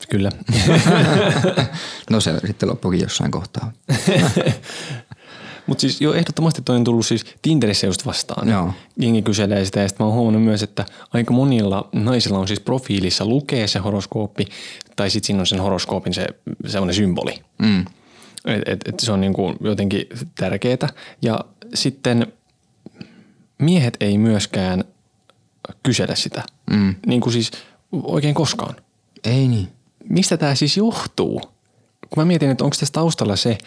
S1: kyllä.
S3: No se sitten loppukin jossain kohtaa.
S1: Mutta siis jo ehdottomasti toi on tullut siis Tinderissä just vastaan.
S3: Joo.
S1: Jengi kyselee sitä ja sitten mä oon huomannut myös, että aika monilla naisilla on siis profiilissa lukee se horoskooppi tai sitten siinä on sen horoskoopin se sellainen symboli.
S3: Mm.
S1: Et, et, et se on niinku jotenkin tärkeää. Ja sitten miehet ei myöskään kysele sitä.
S3: Mm.
S1: Niin kuin siis oikein koskaan.
S3: Ei niin.
S1: Mistä tämä siis johtuu? Kun mä mietin, että onko tässä taustalla se,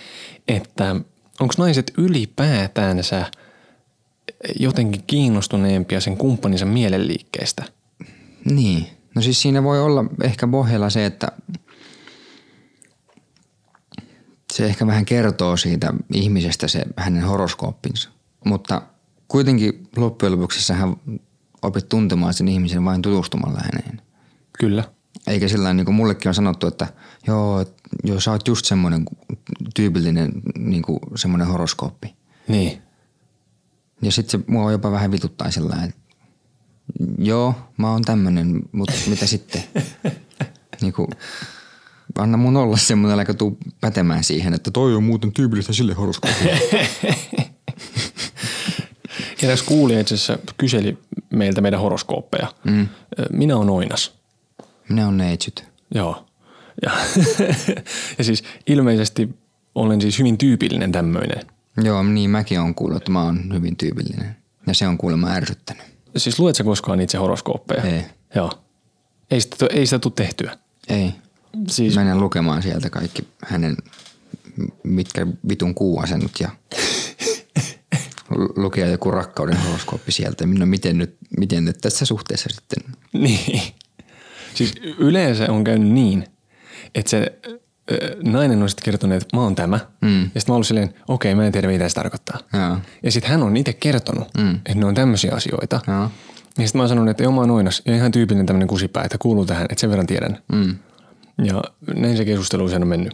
S1: että onko naiset ylipäätänsä jotenkin kiinnostuneempia sen kumppaninsa mielenliikkeestä?
S3: Niin. No siis siinä voi olla ehkä pohjalla se, että se ehkä vähän kertoo siitä ihmisestä se hänen horoskooppinsa. Mutta kuitenkin loppujen lopuksi sähän opit tuntemaan sen ihmisen vain tutustumalla häneen.
S1: Kyllä.
S3: Eikä sillä niin kuin mullekin on sanottu, että joo, joo sä oot just semmoinen tyypillinen niin kuin semmoinen horoskooppi.
S1: Niin.
S3: Ja sitten se mua jopa vähän vituttaa sillä että joo, mä oon tämmönen, mutta mitä sitten? niin kuin, anna mun olla semmoinen, älä tuu pätemään siihen, että toi on muuten tyypillistä sille horoskoopille.
S1: Eräs kuulija itse asiassa kyseli meiltä meidän horoskooppeja. Mm. Minä olen oinas.
S3: Minä on neitsyt.
S1: Joo. Ja, ja siis ilmeisesti olen siis hyvin tyypillinen tämmöinen.
S3: Joo, niin mäkin on kuullut, että mä oon hyvin tyypillinen. Ja se on kuulemma ärsyttänyt.
S1: Siis luet sä koskaan itse horoskooppeja?
S3: Ei.
S1: Joo. Ei sitä, ei sitä tule tehtyä.
S3: Ei.
S1: Siis,
S3: Menen lukemaan sieltä kaikki hänen mitkä vitun kuuasennut ja lu- lukea joku rakkauden horoskooppi sieltä. No miten nyt, miten nyt tässä suhteessa sitten?
S1: niin. Siis yleensä on käynyt niin, että se nainen on sitten kertonut, että mä oon tämä. Mm. Ja sitten mä oon ollut silleen, okei, mä en tiedä mitä se tarkoittaa.
S3: Joo.
S1: Ja sitten hän on itse kertonut, mm. että ne on tämmöisiä asioita.
S3: Joo.
S1: Ja sitten mä oon sanonut, että joo, mä oon oinas. Ja ihan tyypillinen tämmöinen kusipää, että kuuluu tähän, että sen verran tiedän.
S3: Mm.
S1: Ja näin se keskustelu usein on mennyt.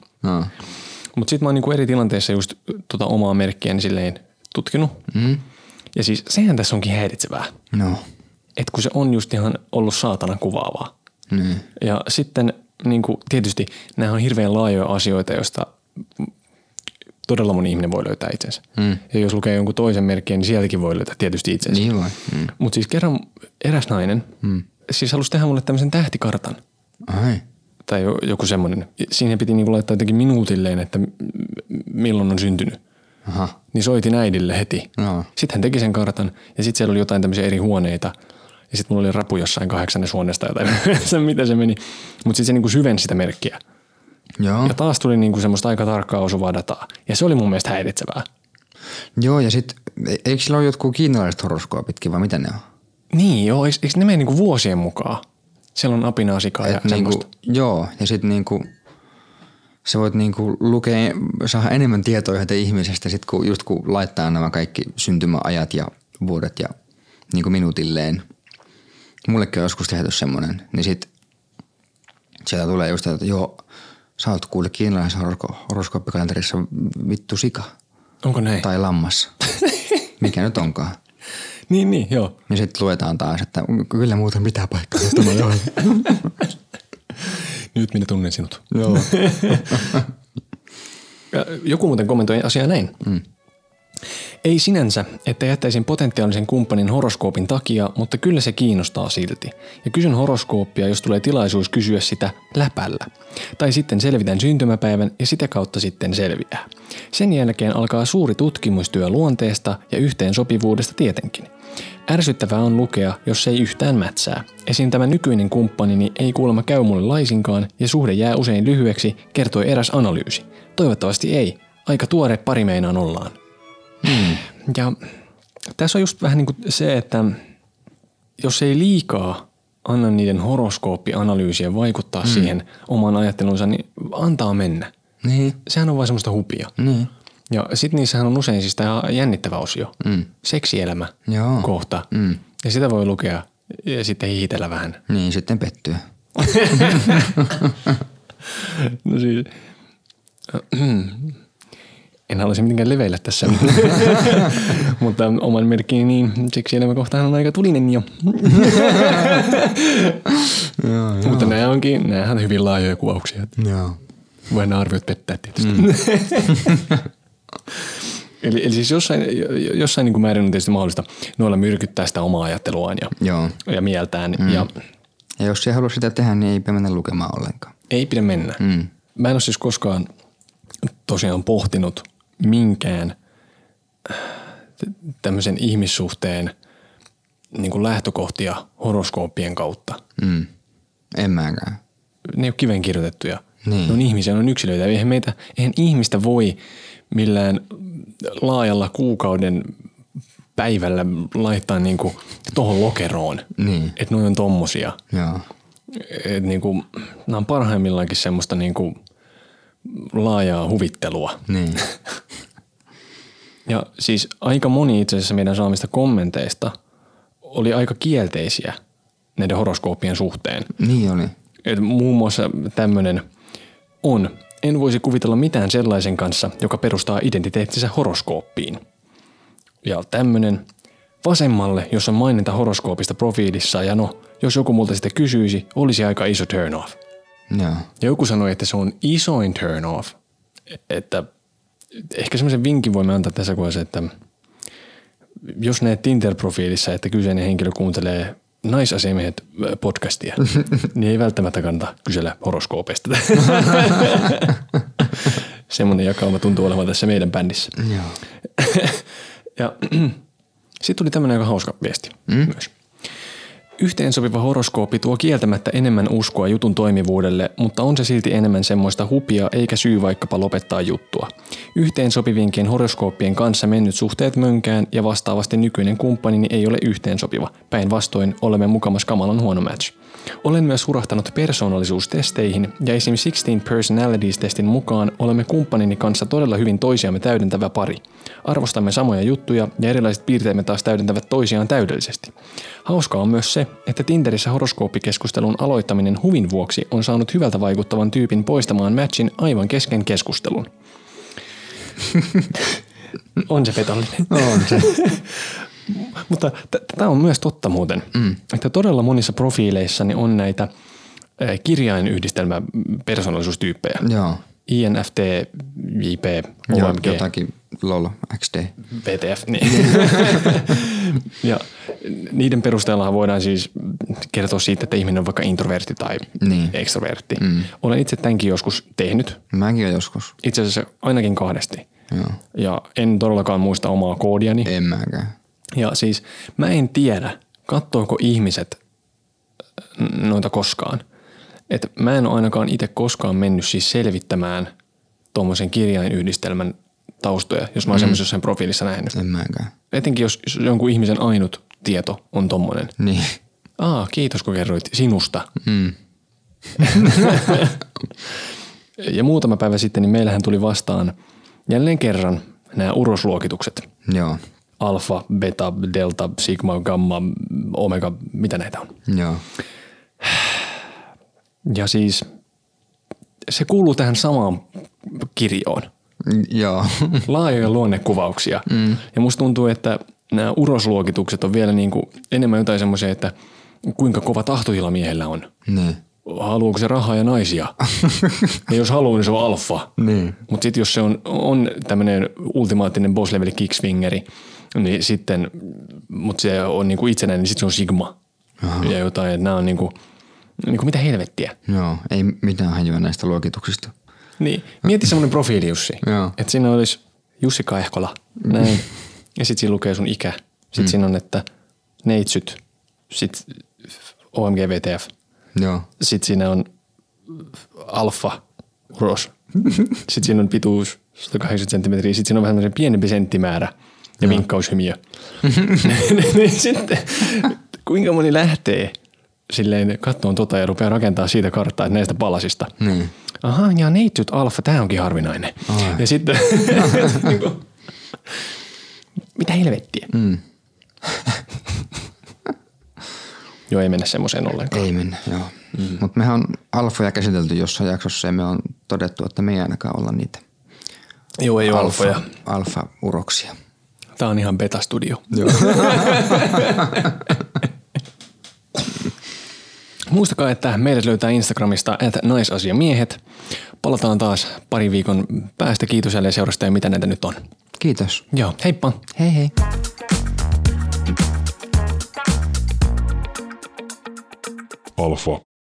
S1: Mutta sitten mä oon niinku eri tilanteissa just tota omaa merkkiäni silleen tutkinut. Mm. Ja siis sehän tässä onkin häiritsevää.
S3: No.
S1: Että kun se on just ihan ollut saatana kuvaavaa.
S3: Niin.
S1: Ja sitten niin kuin, tietysti nämä on hirveän laajoja asioita, joista todella moni ihminen voi löytää itsensä. Mm. Ja jos lukee jonkun toisen merkin, niin sieltäkin voi löytää tietysti itsensä.
S3: Niin vai? Mm.
S1: Mutta siis kerran eräs nainen, mm. siis halusi tehdä mulle tämmöisen tähtikartan.
S3: Ai.
S1: Tai jo- joku semmoinen. Siihen piti niinku laittaa jotenkin minuutilleen, että milloin on syntynyt.
S3: Aha.
S1: Niin soitin äidille heti.
S3: Joo.
S1: Sitten hän teki sen kartan ja sitten siellä oli jotain tämmöisiä eri huoneita. Ja sitten mulla oli rapu jossain kahdeksannes huoneesta jotain, miten se meni. Mutta sitten se niinku syvensi sitä merkkiä.
S3: Joo.
S1: Ja taas tuli niinku semmoista aika tarkkaa osuvaa dataa. Ja se oli mun mielestä häiritsevää.
S3: Joo, ja sitten eikö sillä ole jotkut kiinalaiset horoskoopitkin vai mitä ne on?
S1: Niin joo, eikö, eikö ne mene niinku vuosien mukaan? Siellä on apina, sikaa ja
S3: niinku,
S1: semmoista.
S3: joo, ja sitten niinku, sä voit niinku lukea, saada enemmän tietoa yhdestä ihmisestä, sit kun, just kun laittaa nämä kaikki syntymäajat ja vuodet ja niinku minuutilleen. Mullekin on joskus tehty semmoinen, niin sit sieltä tulee just, että joo, sä oot kuule kiinalaisessa horosko- horoskooppikalenterissa vittu sika
S1: Onko näin?
S3: tai lammas. Mikä nyt onkaan.
S1: Niin, niin, joo.
S3: Ja sitten luetaan taas, että kyllä muuten pitää paikkaa. Tämä joo.
S1: Nyt minä tunnen sinut.
S3: joo.
S1: Joku muuten kommentoi asiaa näin. Mm. Ei sinänsä, että jättäisin potentiaalisen kumppanin horoskoopin takia, mutta kyllä se kiinnostaa silti. Ja kysyn horoskooppia, jos tulee tilaisuus kysyä sitä läpällä. Tai sitten selvitän syntymäpäivän ja sitä kautta sitten selviää. Sen jälkeen alkaa suuri tutkimustyö luonteesta ja yhteensopivuudesta tietenkin. Ärsyttävää on lukea, jos ei yhtään mätsää. Esim. tämä nykyinen kumppanini ei kuulemma käy mulle laisinkaan ja suhde jää usein lyhyeksi, kertoi eräs analyysi. Toivottavasti ei. Aika tuore pari meinaan ollaan. Hmm. Ja tässä on just vähän niin kuin se, että jos ei liikaa anna niiden horoskooppianalyysien vaikuttaa hmm. siihen omaan ajattelunsa, niin antaa mennä.
S3: Niin.
S1: Sehän on vain semmoista hupia.
S3: Niin.
S1: Ja sitten niissähän on usein siis tämä jännittävä osio. Mm. Seksielämä
S3: Joo.
S1: kohta.
S3: Mm.
S1: Ja sitä voi lukea ja sitten hihitellä vähän.
S3: Niin, sitten pettyy.
S1: No siis, en haluaisi mitenkään leveillä tässä, mutta oman merkkini niin kohtaan on aika tulinen jo.
S3: joo,
S1: Mutta nämä onkin, nämä on hyvin laajoja kuvauksia.
S3: Joo.
S1: Voi nämä arviot pettää tietysti. Mm. eli, eli siis jossain, jossain niin kuin määrin on tietysti mahdollista noilla myrkyttää sitä omaa ajatteluaan ja,
S3: Joo.
S1: ja mieltään. Mm. Ja
S3: Ja jos ei halua sitä tehdä, niin ei mennä lukemaan ollenkaan.
S1: ei pidä mennä. Mm. Mä en ole siis koskaan tosiaan pohtinut minkään tämmöisen ihmissuhteen niin kuin lähtökohtia horoskooppien kautta.
S3: Mm. En mäkään.
S1: Ne ei ole kiveen kirjoitettuja.
S3: Niin.
S1: Ne on ihmisiä, ne on yksilöitä. Eihän, meitä, eihän ihmistä voi millään laajalla kuukauden päivällä laittaa niin kuin tohon lokeroon.
S3: Niin.
S1: Että ne on tommosia.
S3: Joo.
S1: Et niin kuin, nämä on parhaimmillaankin semmoista niin kuin laajaa huvittelua.
S3: Niin.
S1: Ja siis aika moni itse asiassa meidän saamista kommenteista oli aika kielteisiä näiden horoskooppien suhteen.
S3: niin oli.
S1: Et muun muassa tämmöinen on, en voisi kuvitella mitään sellaisen kanssa, joka perustaa identiteettinsä horoskooppiin. Ja tämmöinen vasemmalle, jos on maininta horoskoopista profiilissa ja no, jos joku multa sitten kysyisi, olisi aika iso turn off.
S3: Joo.
S1: Joku sanoi, että se on isoin turn off. Että ehkä semmoisen vinkin voimme antaa tässä kohdassa, että jos näet Tinder-profiilissa, että kyseinen henkilö kuuntelee naisasiamiehet podcastia, niin ei välttämättä kannata kysellä horoskoopeista. Semmoinen jakauma tuntuu olevan tässä meidän bändissä.
S3: Joo.
S1: Ja sitten tuli tämmöinen aika hauska viesti mm? myös. Yhteensopiva horoskooppi tuo kieltämättä enemmän uskoa jutun toimivuudelle, mutta on se silti enemmän semmoista hupia eikä syy vaikkapa lopettaa juttua. Yhteensopivienkin horoskooppien kanssa mennyt suhteet mönkään ja vastaavasti nykyinen kumppanini ei ole yhteensopiva. Päinvastoin olemme mukamas kamalan huono match. Olen myös hurahtanut persoonallisuustesteihin ja esim. 16 Personalities-testin mukaan olemme kumppanini kanssa todella hyvin toisiamme täydentävä pari. Arvostamme samoja juttuja ja erilaiset piirteemme taas täydentävät toisiaan täydellisesti. Hauskaa on myös se, että Tinderissä horoskooppikeskustelun aloittaminen huvin vuoksi on saanut hyvältä vaikuttavan tyypin poistamaan matchin aivan kesken keskustelun. on se petollinen.
S3: On se.
S1: Mutta tämä on myös totta muuten, mm. että todella monissa profiileissani on näitä äh, kirjainyhdistelmä persoonallisuustyyppejä.
S3: Joo.
S1: INFT, JP,
S3: Joo,
S1: OMG,
S3: jotakin LOL, XD.
S1: VTF. Niin. ja niiden perusteella voidaan siis kertoa siitä, että ihminen on vaikka introvertti tai
S3: Niin.
S1: extrovertti. Mm. Olen itse tämänkin joskus tehnyt,
S3: Mäkin olen joskus.
S1: itse asiassa ainakin kahdesti.
S3: Joo.
S1: Ja en todellakaan muista omaa koodiani.
S3: En mäkään.
S1: Ja siis mä en tiedä, kattoako ihmiset noita koskaan. Et mä en ole ainakaan itse koskaan mennyt siis selvittämään tuommoisen kirjainyhdistelmän taustoja, jos mä oon mm. semmoisen jossain profiilissa nähnyt.
S3: En mäkään.
S1: Etenkin jos, jos jonkun ihmisen ainut tieto on tommonen.
S3: Niin.
S1: Aa, kiitos kun kerroit sinusta.
S3: Mm.
S1: Ja muutama päivä sitten niin meillähän tuli vastaan jälleen kerran nämä urosluokitukset.
S3: Joo.
S1: Alfa, beta, delta, sigma, gamma, omega, mitä näitä on.
S3: Joo.
S1: Ja siis se kuuluu tähän samaan kirjoon.
S3: Mm, Joo.
S1: Laajoja luonnekuvauksia. Mm. Ja musta tuntuu, että nämä urosluokitukset on vielä niin kuin enemmän jotain semmoisia, että kuinka kova tahtotila miehellä on.
S3: niin.
S1: Haluaako se rahaa ja naisia? ja jos haluaa, niin se on alfa.
S3: Niin.
S1: Mutta sitten jos se on, on tämmöinen ultimaattinen boss level kicksfingeri, niin sitten, mutta se on niinku itsenäinen, niin sitten se on sigma. Aha. Ja jotain, että nämä on niinku, niinku mitä helvettiä.
S3: Joo. Ei mitään hajua näistä luokituksista.
S1: Niin, mieti semmoinen profiili Jussi,
S3: Joo.
S1: että siinä olisi Jussi Kaehkola, näin, ja sitten siinä lukee sun ikä. Sitten mm. siinä on, että neitsyt, sitten OMG VTF,
S3: Joo.
S1: sitten siinä on alfa uros, sitten siinä on pituus 180 senttimetriä, sitten siinä on vähän pienempi senttimäärä ja vinkkaushymiö. niin sitten kuinka moni lähtee silleen kattoon tota ja rupeaa rakentaa siitä karttaa että näistä palasista.
S3: Niin.
S1: aha, ja neitsyt alfa, tämä onkin harvinainen.
S3: Ai.
S1: Ja sitten, niin kuin, mitä helvettiä? Mm. Joo, ei mennä semmoiseen ollenkaan.
S3: Ei mennä, joo. Mm. Mutta mehän on alfoja käsitelty jossain jaksossa ja me on todettu, että me ei ainakaan olla niitä
S1: Joo, ei alfoja.
S3: alfa, alfa-uroksia.
S1: Tämä on ihan beta-studio.
S3: Joo.
S1: Muistakaa, että meidät löytää Instagramista että naisasiamiehet. Palataan taas pari viikon päästä. Kiitos jälleen seurasta ja mitä näitä nyt on.
S3: Kiitos.
S1: Joo, heippa!
S3: Hei hei.
S4: Alfa.